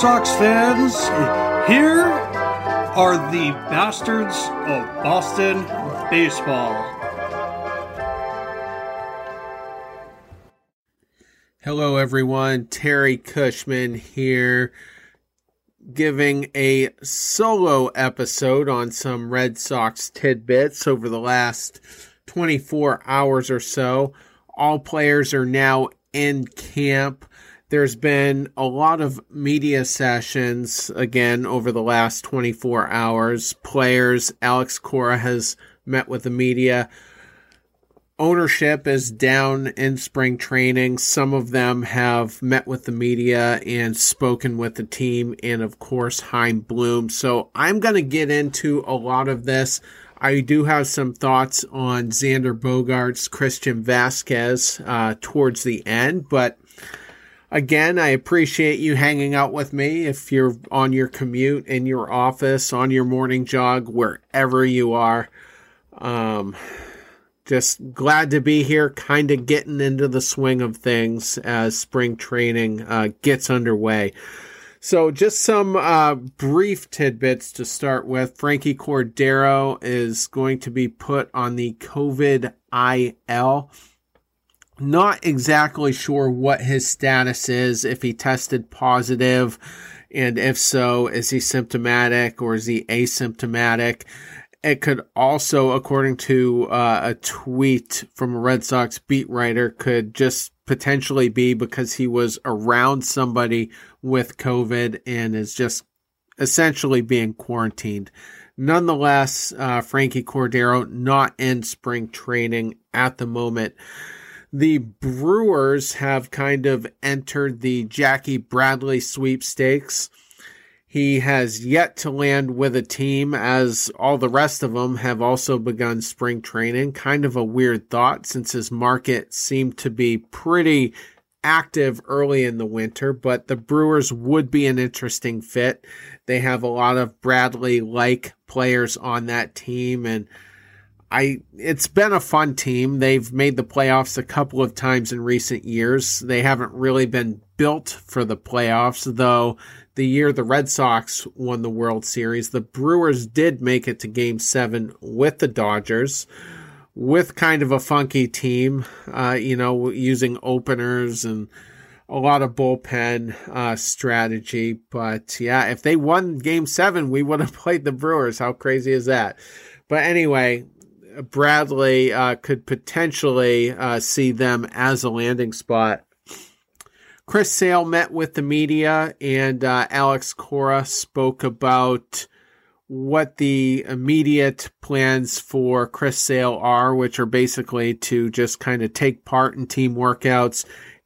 Sox fans. Here are the bastards of Boston baseball. Hello, everyone. Terry Cushman here, giving a solo episode on some Red Sox tidbits over the last 24 hours or so. All players are now in camp. There's been a lot of media sessions again over the last 24 hours. Players, Alex Cora has met with the media. Ownership is down in spring training. Some of them have met with the media and spoken with the team, and of course, Chaim Bloom. So I'm going to get into a lot of this. I do have some thoughts on Xander Bogaerts, Christian Vazquez uh, towards the end, but Again, I appreciate you hanging out with me if you're on your commute, in your office, on your morning jog, wherever you are. Um, just glad to be here, kind of getting into the swing of things as spring training uh, gets underway. So, just some uh, brief tidbits to start with. Franchy Cordero is going to be put on the COVID IL not exactly sure what his status is, if he tested positive, and if so, is he symptomatic or is he asymptomatic? It could also, according to uh, a tweet from a Red Sox beat writer, could just potentially be because he was around somebody with COVID and is just essentially being quarantined. Nonetheless, uh, Franchy Cordero not in spring training at the moment. The Brewers have kind of entered the Jackie Bradley sweepstakes. He has yet to land with a team, as all the rest of them have also begun spring training. Kind of a weird thought since his market seemed to be pretty active early in the winter, but the Brewers would be an interesting fit. They have a lot of Bradley like players on that team, and I it's been a fun team. They've made the playoffs a couple of times in recent years. They haven't really been built for the playoffs, though the year the Red Sox won the World Series, the Brewers did make it to game 7 with the Dodgers with kind of a funky team, uh, you know, using openers and a lot of bullpen uh, strategy. But yeah, if they won game seven, we would have played the Brewers. How crazy is that? But anyway, Bradley uh, could potentially uh, see them as a landing spot. Chris Sale met with the media, and uh, Alex Cora spoke about what the immediate plans for Chris Sale are, which are basically to just kind of take part in team workouts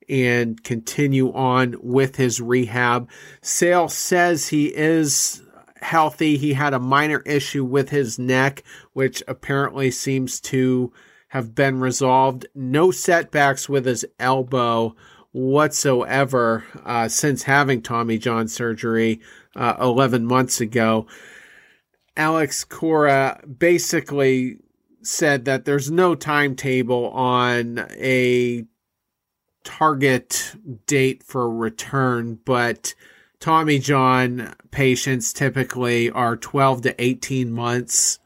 and continue on with his rehab. Sale says he is healthy. He had a minor issue with his neck, which apparently seems to have been resolved. No setbacks with his elbow whatsoever uh, since having Tommy John surgery uh, 11 months ago. Alex Cora basically said that there's no timetable on a target date for return, but Tommy John patients typically are 12 to 18 months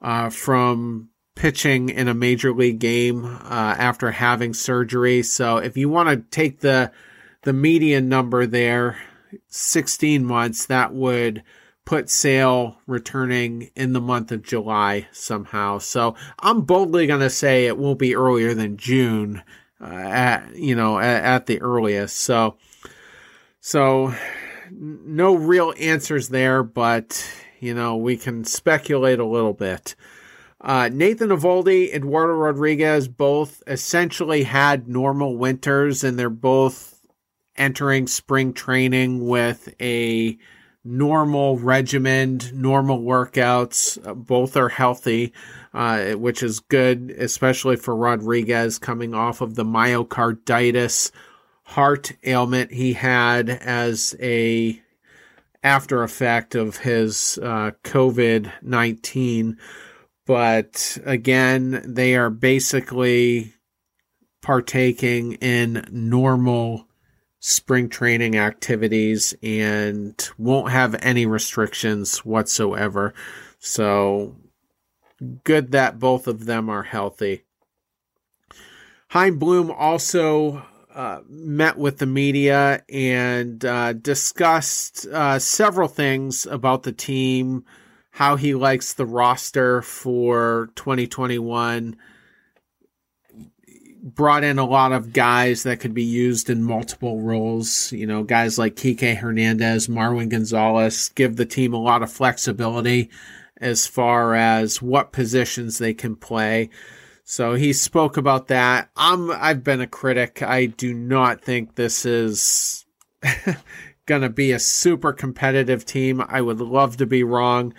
uh, from pitching in a major league game uh, after having surgery. So if you want to take the the median number there, 16 months, that would put Sale returning in the month of July somehow. So I'm boldly going to say it won't be earlier than June, uh, at you know at, at the earliest. So so no real answers there, but you know we can speculate a little bit. Uh, Nathan Eovaldi, Eduardo Rodriguez, both essentially had normal winters, and they're both entering spring training with a normal regimen, normal workouts. Uh, both are healthy, uh, which is good, especially for Rodriguez coming off of the myocarditis heart ailment he had as a after effect of his uh, COVID 19. But again, they are basically partaking in normal spring training activities and won't have any restrictions whatsoever. So good that both of them are healthy. Chaim Bloom also uh, met with the media and uh, discussed uh, several things about the team, how he likes the roster for 2021. Brought in a lot of guys that could be used in multiple roles. You know, guys like Kike Hernandez, Marwin Gonzalez give the team a lot of flexibility as far as what positions they can play. So he spoke about that. I'm I've been a critic. I do not think this is going to be a super competitive team. I would love to be wrong,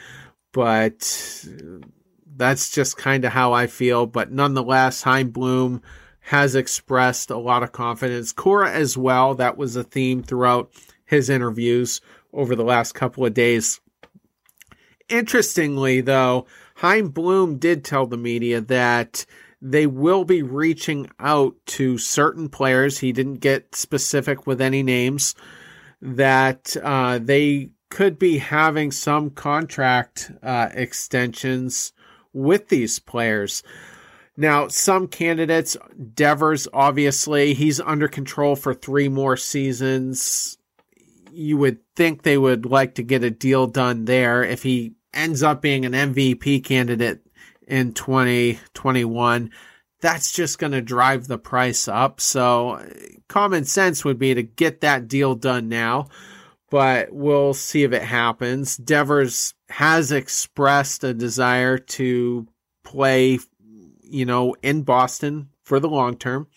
but uh, that's just kind of how I feel. But nonetheless, Chaim Bloom has expressed a lot of confidence. Cora as well. That was a theme throughout his interviews over the last couple of days. Interestingly, though, Chaim Bloom did tell the media that they will be reaching out to certain players. He didn't get specific with any names. That uh, they could be having some contract uh, extensions with these players. Now, some candidates, Devers, obviously, he's under control for three more seasons. You would think they would like to get a deal done there if he ends up being an MVP candidate in 2021, that's just going to drive the price up. So, common sense would be to get that deal done now, but we'll see if it happens. Devers has expressed a desire to play, you know, in Boston for the long term.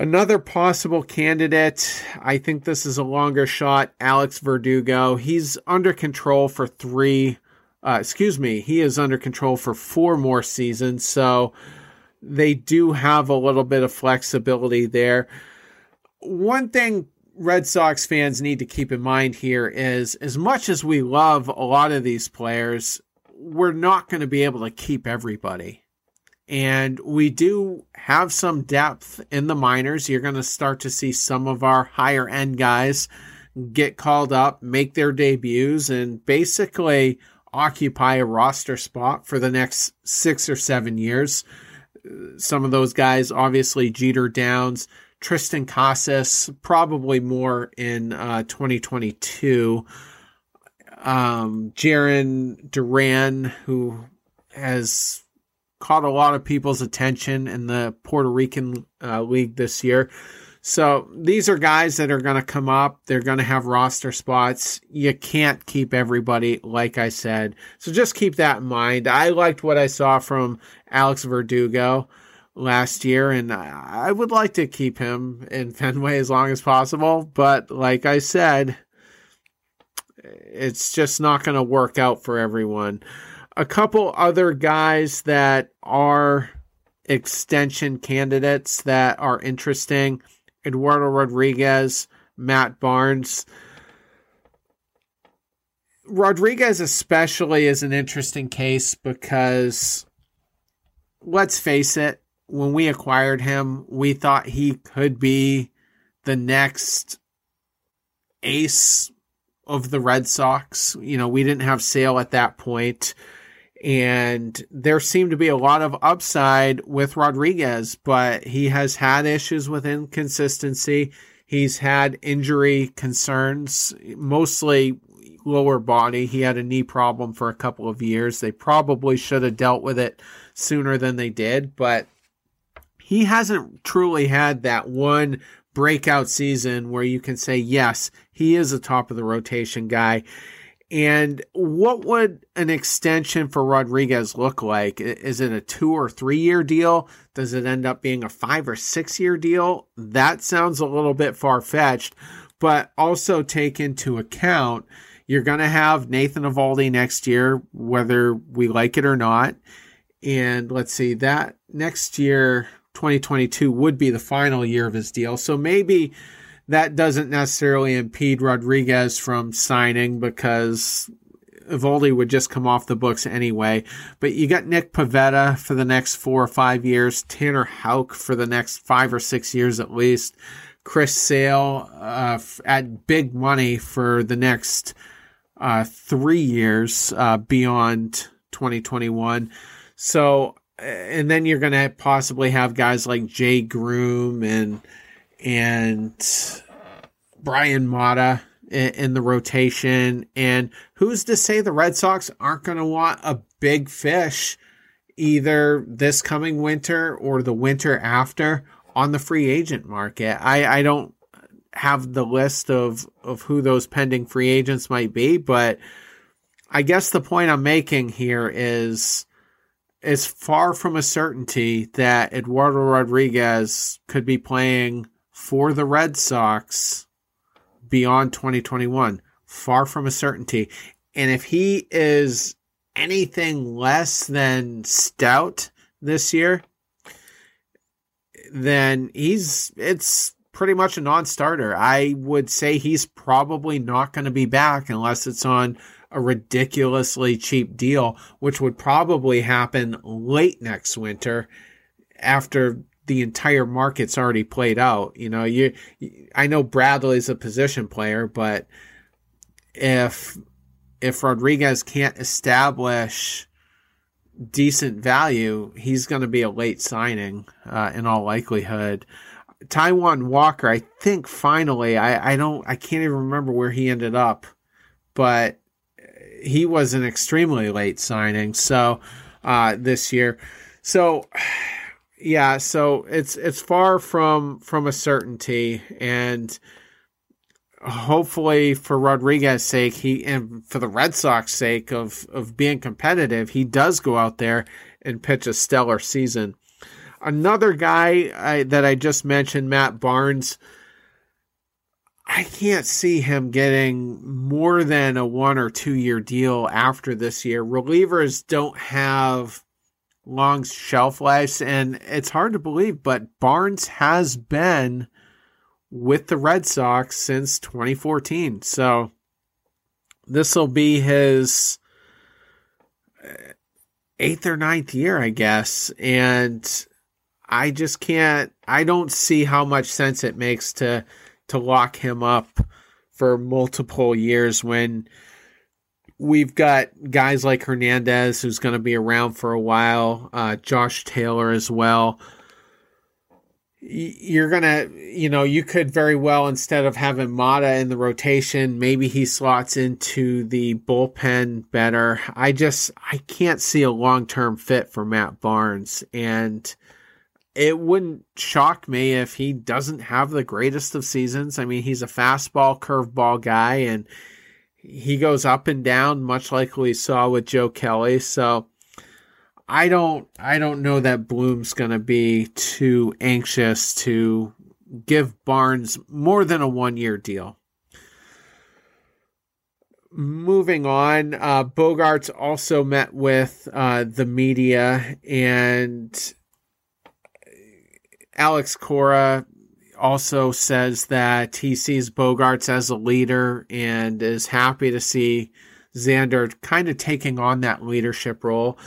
Another possible candidate, I think this is a longer shot, Alex Verdugo. He's under control for three, uh, excuse me, he is under control for four more seasons. So they do have a little bit of flexibility there. One thing Red Sox fans need to keep in mind here is as much as we love a lot of these players, we're not going to be able to keep everybody. And we do have some depth in the minors. You're going to start to see some of our higher end guys get called up, make their debuts, and basically occupy a roster spot for the next six or seven years. Some of those guys, obviously, Jeter Downs, Triston Casas, probably more in uh, 2022. Um, Jarren Duran, who has caught a lot of people's attention in the Puerto Rican uh, league this year. So these are guys that are going to come up. They're going to have roster spots. You can't keep everybody, like I said. So just keep that in mind. I liked what I saw from Alex Verdugo last year, and I would like to keep him in Fenway as long as possible. But like I said, it's just not going to work out for everyone a couple other guys that are extension candidates that are interesting Eduardo Rodriguez, Matt Barnes. Rodriguez, especially, is an interesting case because let's face it, when we acquired him, we thought he could be the next ace of the Red Sox. You know, we didn't have Sale at that point and there seemed to be a lot of upside with Rodriguez, but he has had issues with inconsistency. He's had injury concerns, mostly lower body. He had a knee problem for a couple of years. They probably should have dealt with it sooner than they did, but he hasn't truly had that one breakout season where you can say, yes, he is a top of the rotation guy. And what would an extension for Rodriguez look like? Is it a two or three year deal? Does it end up being a five or six year deal? That sounds a little bit far fetched, but also take into account you're going to have Nathan Eovaldi next year, whether we like it or not. And let's see, that next year, 2022, would be the final year of his deal. So maybe that doesn't necessarily impede Rodriguez from signing because Eovaldi would just come off the books anyway. But you got Nick Pivetta for the next four or five years, Tanner Houck for the next five or six years at least, Chris Sale uh, at big money for the next uh, three years uh, beyond 2021. So, and then you're going to possibly have guys like Jay Groome and and Bryan Mata in, in the rotation. And who's to say the Red Sox aren't going to want a big fish either this coming winter or the winter after on the free agent market? I, I don't have the list of, of who those pending free agents might be, but I guess the point I'm making here is it's far from a certainty that Eduardo Rodriguez could be playing for the Red Sox beyond 2021. Far from a certainty. And if he is anything less than stout this year, then he's it's pretty much a non-starter. I would say he's probably not going to be back unless it's on a ridiculously cheap deal, which would probably happen late next winter after the entire market's already played out. You know, you I know Bradley's a position player, but if if Rodriguez can't establish decent value, he's going to be a late signing uh, in all likelihood. Taijuan Walker, I think finally, I, I don't, I can't even remember where he ended up, but he was an extremely late signing. So uh, this year, so yeah, so it's it's far from from a certainty, and hopefully for Rodriguez's sake, he and for the Red Sox sake of of being competitive, he does go out there and pitch a stellar season. Another guy I, that I just mentioned, Matt Barnes. I can't see him getting more than a one or two year deal after this year. Relievers don't have long shelf lives, and it's hard to believe, but Barnes has been with the Red Sox since 2014. So this will be his uh, eighth or ninth year, I guess. And I just can't, I don't see how much sense it makes to to lock him up for multiple years when we've got guys like Hernandez who's going to be around for a while, uh, Josh Taylor as well. You're going to, you know, you could very well, instead of having Mata in the rotation, maybe he slots into the bullpen better. I just, I can't see a long term fit for Matt Barnes. And, it wouldn't shock me if he doesn't have the greatest of seasons. I mean, he's a fastball, curveball guy, and he goes up and down, much like we saw with Joe Kelly. So I don't, I don't know that Bloom's going to be too anxious to give Barnes more than a one year deal. Moving on, uh, Bogaerts also met with uh, the media and Alex Cora also says that he sees Bogaerts as a leader and is happy to see Xander kind of taking on that leadership role.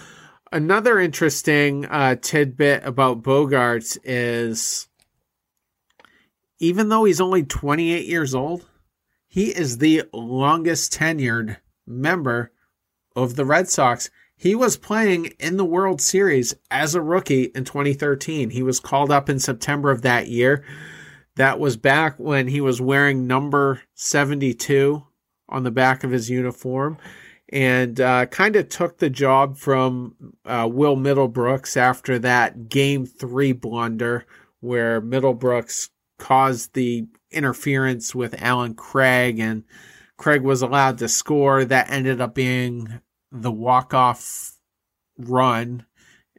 Another interesting uh, tidbit about Bogaerts is even though he's only 28 years old, he is the longest tenured member of the Red Sox. He was playing in the World Series as a rookie in 2013. He was called up in September of that year. That was back when he was wearing number 72 on the back of his uniform and uh, kind of took the job from uh, Will Middlebrooks after that game three blunder where Middlebrooks caused the interference with Allen Craig and Craig was allowed to score. That ended up being the walk off run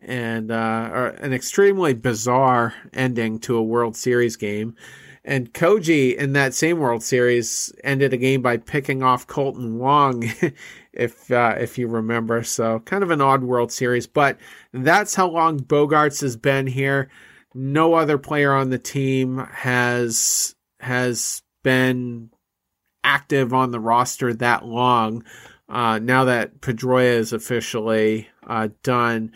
and uh, an extremely bizarre ending to a World Series game. And Koji in that same World Series ended a game by picking off Kolten Wong, if uh, if you remember. So kind of an odd World Series, but that's how long Bogaerts has been here. No other player on the team has has been active on the roster that long uh, now that Pedroia is officially uh, done.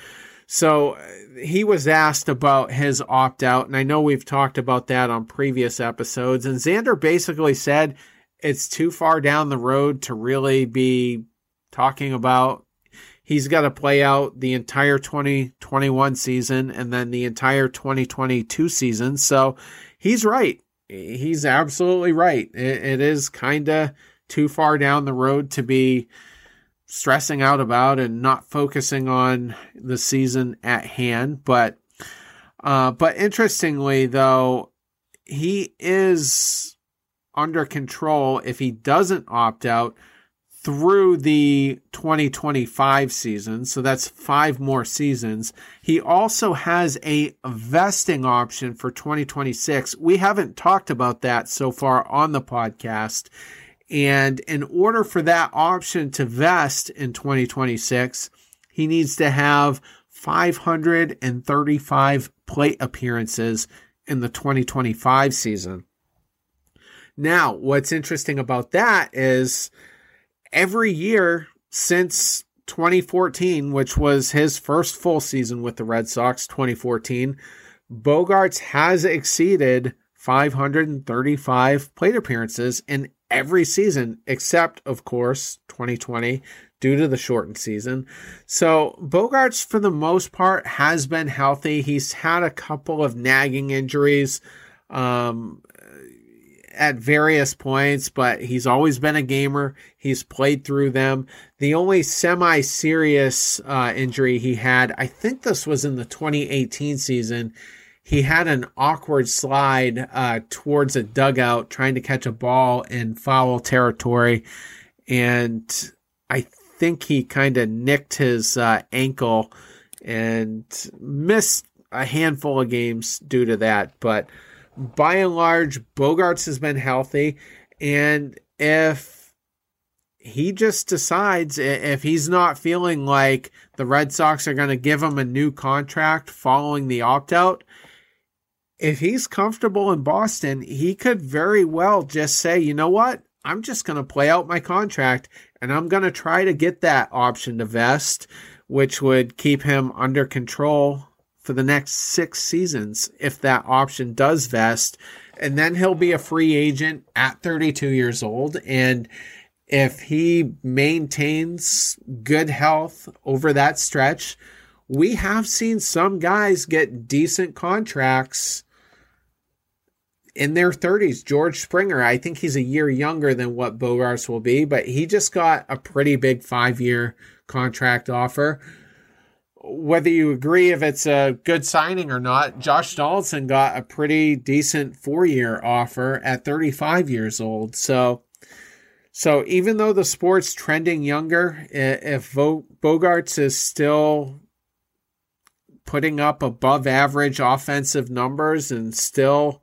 So uh, he was asked about his opt out, and I know we've talked about that on previous episodes. And Xander basically said it's too far down the road to really be talking about. He's got to play out the entire 2021 season and then the entire 2022 season. So he's right. He's absolutely right. it, it is kind of too far down the road to be stressing out about and not focusing on the season at hand. But, uh, but interestingly though, he is under control if he doesn't opt out through the 2025 season. So that's five more seasons. He also has a vesting option for 2026. We haven't talked about that so far on the podcast. And in order for that option to vest in 2026, he needs to have 535 plate appearances in the 2025 season. Now, what's interesting about that is every year since 2014, which was his first full season with the Red Sox, 2014, Bogaerts has exceeded 535 plate appearances in every season, except, of course, 2020 due to the shortened season. So Bogaerts, for the most part, has been healthy. He's had a couple of nagging injuries um, at various points, but he's always been a gamer. He's played through them. The only semi serious uh, injury he had, I think this was in the 2018 season he had an awkward slide uh, towards a dugout trying to catch a ball in foul territory. And I think he kind of nicked his uh, ankle and missed a handful of games due to that. But by and large, Bogaerts has been healthy. And if he just decides, if he's not feeling like the Red Sox are going to give him a new contract following the opt out, if he's comfortable in Boston, he could very well just say, you know what? I'm just going to play out my contract and I'm going to try to get that option to vest, which would keep him under control for the next six seasons if that option does vest. And then he'll be a free agent at 32 years old. And if he maintains good health over that stretch, we have seen some guys get decent contracts in their 30s. George Springer, I think he's a year younger than what Bogaerts will be, but he just got a pretty big five year contract offer. Whether you agree if it's a good signing or not, Josh Donaldson got a pretty decent four year offer at 35 years old. So, so even though the sport's trending younger, if Bogaerts is still putting up above average offensive numbers and still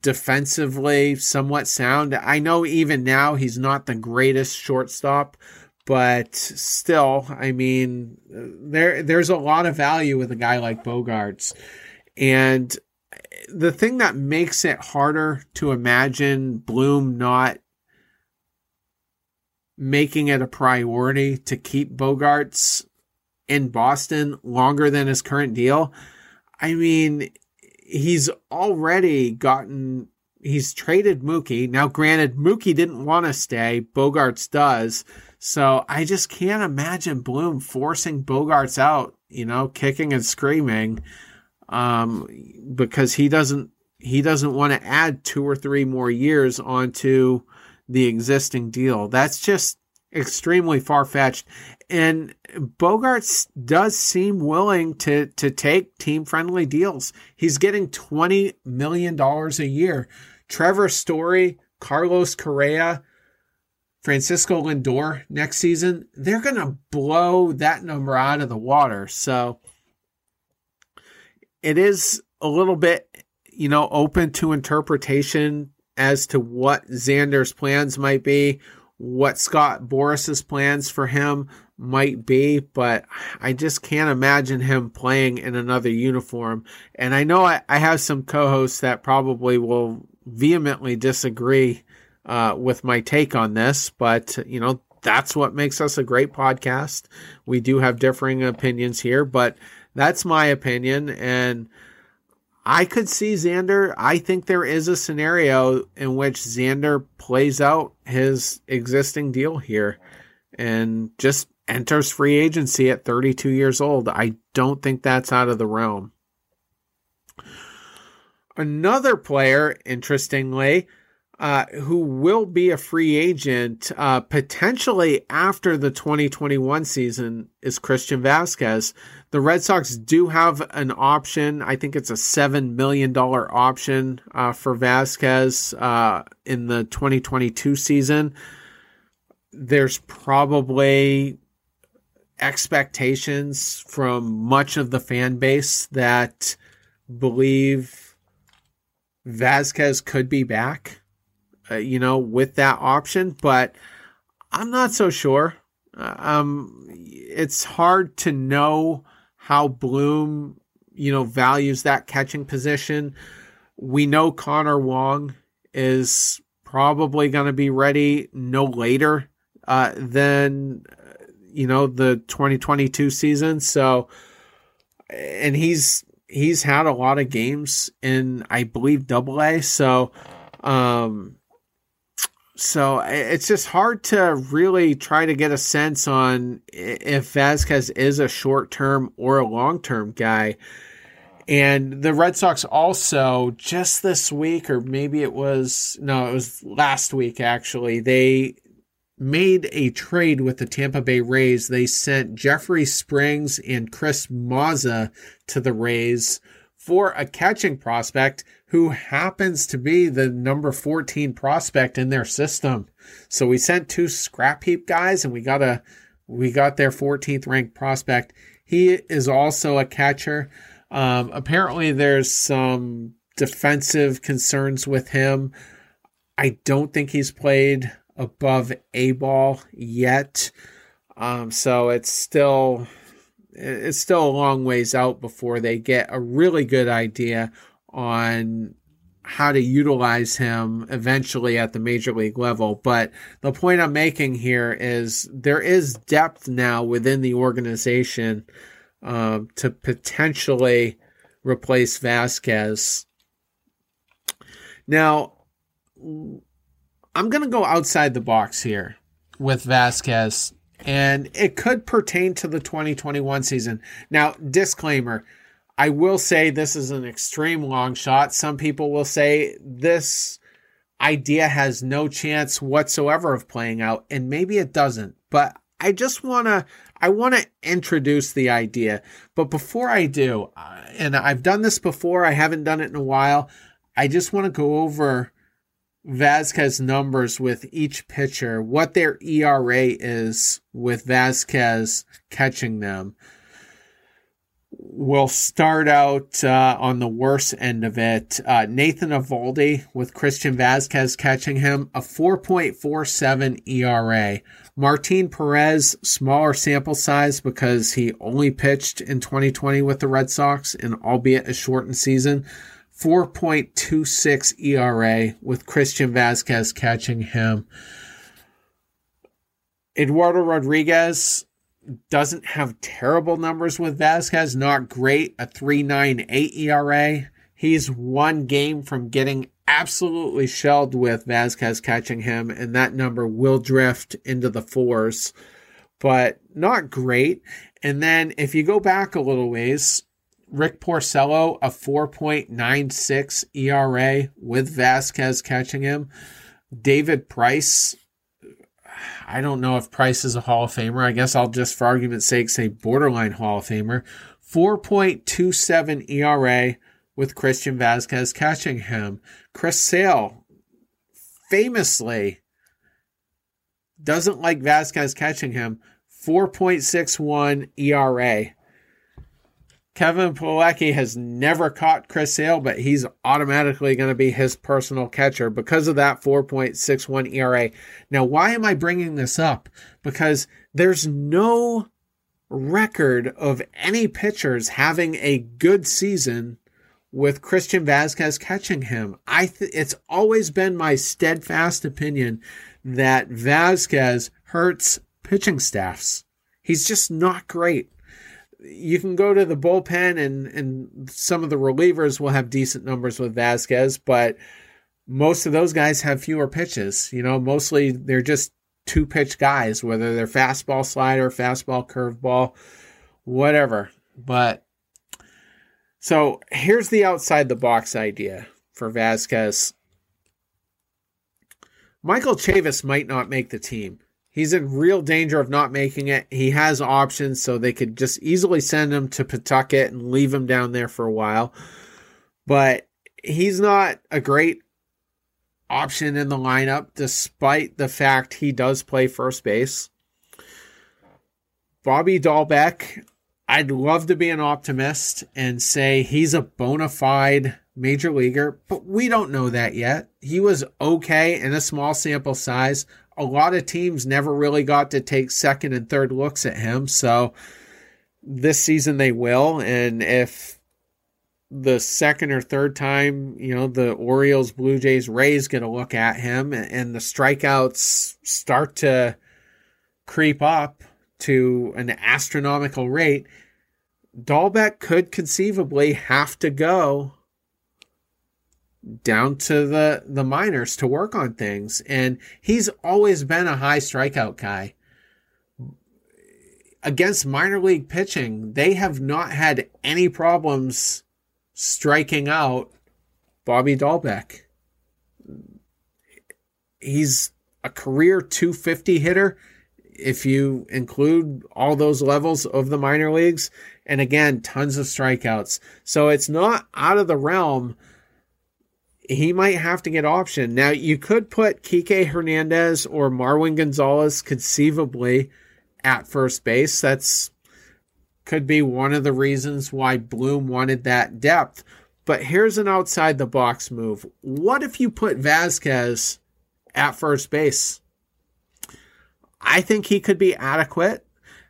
defensively somewhat sound. I know even now he's not the greatest shortstop, but still, I mean, there there's a lot of value with a guy like Bogaerts. And the thing that makes it harder to imagine Bloom not making it a priority to keep Bogaerts in Boston longer than his current deal. I mean, he's already gotten he's traded Mookie. Now, granted, Mookie didn't want to stay. Bogaerts does. So I just can't imagine Bloom forcing Bogaerts out, you know, kicking and screaming, um, because he doesn't he doesn't want to add two or three more years onto the existing deal. That's just extremely far fetched. And Bogaerts does seem willing to to take team friendly deals. He's getting twenty million dollars a year. Trevor Story, Carlos Correa, Francisco Lindor next season, they're gonna blow that number out of the water. So it is a little bit, you know, open to interpretation as to what Xander's plans might be, what Scott Boras's plans for him might be, but I just can't imagine him playing in another uniform. And I know I, I have some co-hosts that probably will vehemently disagree uh, with my take on this, but you know that's what makes us a great podcast. We do have differing opinions here, but that's my opinion. And I could see Xander. I think there is a scenario in which Xander plays out his existing deal here and just enters free agency at 32 years old. I don't think that's out of the realm. Another player, interestingly, uh, who will be a free agent uh, potentially after the 2021 season is Christian Vazquez. The Red Sox do have an option. I think it's a $7 million option uh, for Vazquez uh, in the 2022 season. There's probably expectations from much of the fan base that believe Vazquez could be back uh, you know, with that option, but I'm not so sure. Uh, um, it's hard to know how Bloom, you know, values that catching position. We know Connor Wong is probably going to be ready no later uh, than you know the 2022 season. So, and he's he's had a lot of games in I believe Double A. So, um, so it's just hard to really try to get a sense on if Vazquez is a short term or a long term guy. And the Red Sox also just this week, or maybe it was no, it was last week actually, they made a trade with the Tampa Bay Rays. They sent Jeffrey Springs and Chris Mazza to the Rays for a catching prospect who happens to be the number 14 prospect in their system. So we sent two scrap heap guys and we got a we got their 14th ranked prospect. He is also a catcher. Um, apparently there's some defensive concerns with him. I don't think he's played above A ball yet. Um, so it's still it's still a long ways out before they get a really good idea on how to utilize him eventually at the major league level. But the point I'm making here is there is depth now within the organization um, to potentially replace Vazquez. Now, I'm going to go outside the box here with Vazquez, and it could pertain to the 2021 season. Now, disclaimer I will say this is an extreme long shot. Some people will say this idea has no chance whatsoever of playing out, and maybe it doesn't. But I just want to I want to introduce the idea. But before I do, uh, and I've done this before, I haven't done it in a while. I just want to go over Vazquez numbers with each pitcher, what their ERA is with Vazquez catching them. We'll start out uh, on the worst end of it. Uh, Nathan Eovaldi with Christian Vazquez catching him, a 4.47 ERA. Martin Perez, smaller sample size because he only pitched in 2020 with the Red Sox, and albeit a shortened season, 4.26 ERA with Christian Vazquez catching him. Eduardo Rodriguez doesn't have terrible numbers with Vazquez, not great, a 3.98 ERA. He's one game from getting absolutely shelled with Vazquez catching him, and that number will drift into the fours, but not great. And then if you go back a little ways, Rick Porcello, a 4.96 ERA with Vazquez catching him. David Price, I don't know if Price is a Hall of Famer. I guess I'll just, for argument's sake, say borderline Hall of Famer. 4.27 ERA with Christian Vazquez catching him. Chris Sale famously doesn't like Vazquez catching him. 4.61 ERA Kevin Plawecki has never caught Chris Sale, but he's automatically going to be his personal catcher because of that 4.61 ERA. Now, why am I bringing this up? Because there's no record of any pitchers having a good season with Christian Vazquez catching him. I th- it's always been my steadfast opinion that Vazquez hurts pitching staffs. He's just not great. You can go to the bullpen and and some of the relievers will have decent numbers with Vazquez, but most of those guys have fewer pitches. You know, mostly they're just two pitch guys, whether they're fastball slider, fastball curveball, whatever. But so here's the outside the box idea for Vazquez. Michael Chavis might not make the team. He's in real danger of not making it. He has options, so they could just easily send him to Pawtucket and leave him down there for a while. But he's not a great option in the lineup, despite the fact he does play first base. Bobby Dalbec, I'd love to be an optimist and say he's a bona fide major leaguer, but we don't know that yet. He was okay in a small sample size. A lot of teams never really got to take second and third looks at him, so this season they will. And if the second or third time, you know, the Orioles, Blue Jays, Rays get a look at him and the strikeouts start to creep up to an astronomical rate, Dalbec could conceivably have to go down to the the minors to work on things and he's always been a high strikeout guy against minor league pitching they have not had any problems striking out Bobby Dalbec. He's a career 250 hitter if you include all those levels of the minor leagues. And again, tons of strikeouts. So it's not out of the realm. He might have to get option. Now, you could put Kike Hernandez or Marwin Gonzalez conceivably at first base. That's could be one of the reasons why Bloom wanted that depth. But here's an outside the box move. What if you put Vazquez at first base? I think he could be adequate.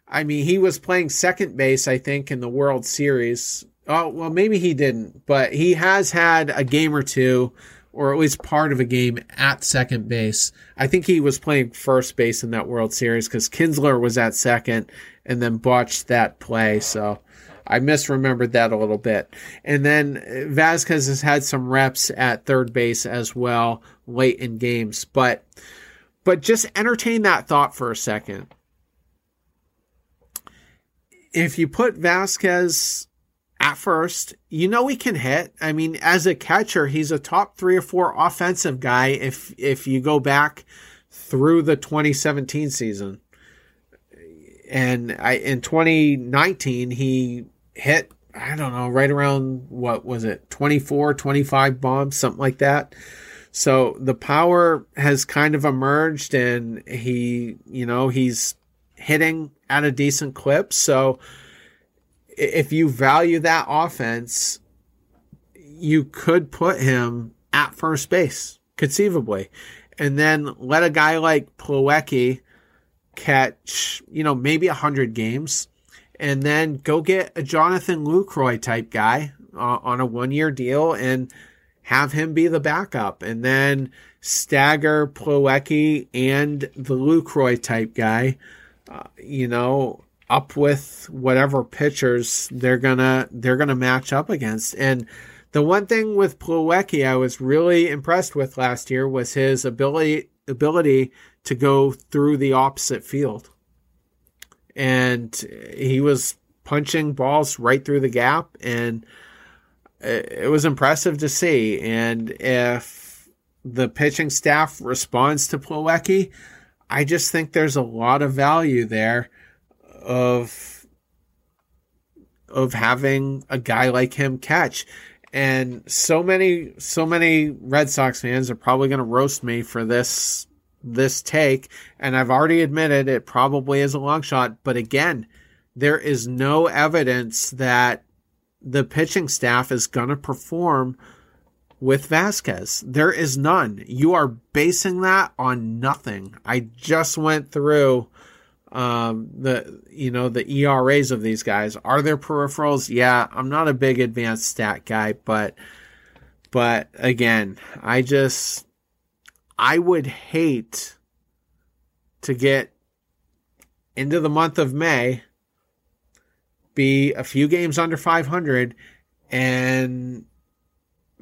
I mean, he was playing second base, I think, in the World Series. Oh, well, maybe he didn't, but he has had a game or two, or at least part of a game at second base. I think he was playing first base in that World Series because Kinsler was at second and then botched that play. So I misremembered that a little bit. And then uh, Vazquez has had some reps at third base as well late in games. But but just entertain that thought for a second. If you put Vazquez at first, you know he can hit. I mean, as a catcher, he's a top three or four offensive guy if if you go back through the 2017 season and I in 2019 he hit I don't know right around what was it 24 25 bombs something like that. So the power has kind of emerged and he you know he's hitting at a decent clip. So if you value that offense you could put him at first base conceivably. And then let a guy like Plawecki catch, you know, maybe 100 games, and then go get a Jonathan Lucroy type guy uh, on a one year deal and have him be the backup, and then stagger Plawecki and the Lucroy type guy, uh, you know, up with whatever pitchers they're gonna they're gonna match up against. And the one thing with Plawecki I was really impressed with last year was his ability ability to go through the opposite field. And he was punching balls right through the gap, and it was impressive to see. And if the pitching staff responds to Plawecki, I just think there's a lot of value there of of having a guy like him catch. And so many so many Red Sox fans are probably going to roast me for this this take, and I've already admitted it probably is a long shot, but again, there is no evidence that the pitching staff is going to perform with Vazquez. There is none. You are basing that on nothing. I just went through um, the you know the ERAs of these guys. Are there peripherals? Yeah, I'm not a big advanced stat guy, but but again, I just I would hate to get into the month of May, be a few games under 500, and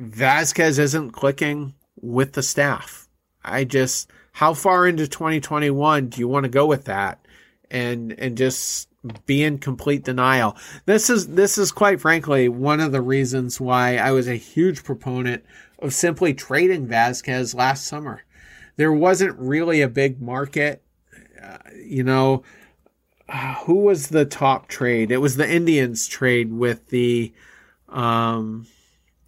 Vazquez isn't clicking with the staff. I just, how far into 2021 do you want to go with that? And, and just be in complete denial. This is, this is quite frankly one of the reasons why I was a huge proponent of simply trading Vazquez last summer. There wasn't really a big market. Uh, you know, uh, who was the top trade? It was the Indians trade with the, um,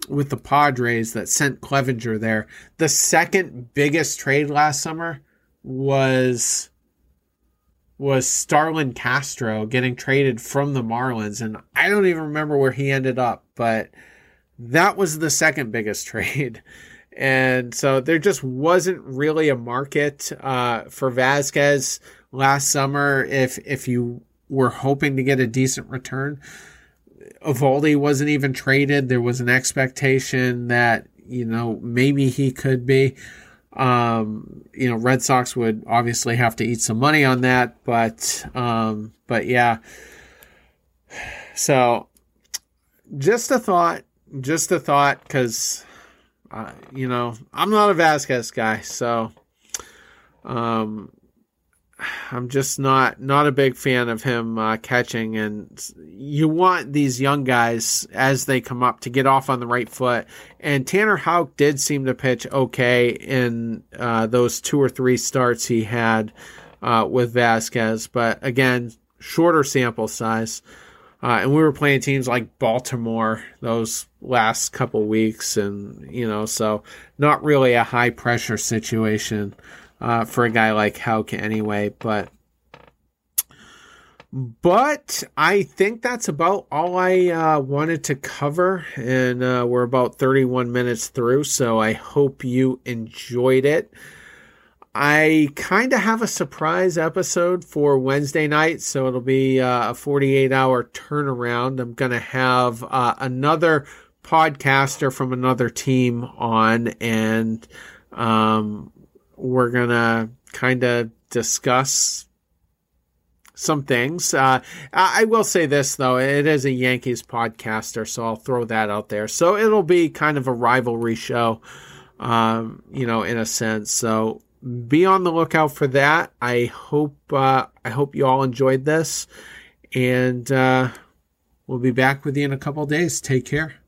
with the Padres that sent Clevinger there. The second biggest trade last summer was was Starlin Castro getting traded from the Marlins and I don't even remember where he ended up, but that was the second biggest trade. And so there just wasn't really a market uh, for Vazquez last summer if if you were hoping to get a decent return. Eovaldi wasn't even traded. There was an expectation that, you know, maybe he could be. Um, you know, Red Sox would obviously have to eat some money on that, but, um, but yeah. So just a thought, just a thought, cause, uh, you know, I'm not a Vazquez guy, so, um, I'm just not not a big fan of him uh, catching, and you want these young guys as they come up to get off on the right foot. And Tanner Houck did seem to pitch okay in uh, those two or three starts he had uh, with Vazquez, but again, shorter sample size. Uh, and we were playing teams like Baltimore those last couple weeks, and you know, so not really a high pressure situation uh, for a guy like Houck anyway. But but I think that's about all I uh, wanted to cover, and uh, we're about 31 minutes through, so I hope you enjoyed it. I kind of have a surprise episode for Wednesday night, so it'll be uh, a 48 hour turnaround. I'm going to have uh, another podcaster from another team on, and um, we're gonna kind of discuss some things. Uh, I will say this though, it is a Yankees podcaster, so I'll throw that out there. So it'll be kind of a rivalry show, um, you know, in a sense. So be on the lookout for that. I hope uh, I hope you all enjoyed this, and uh, we'll be back with you in a couple days. Take care.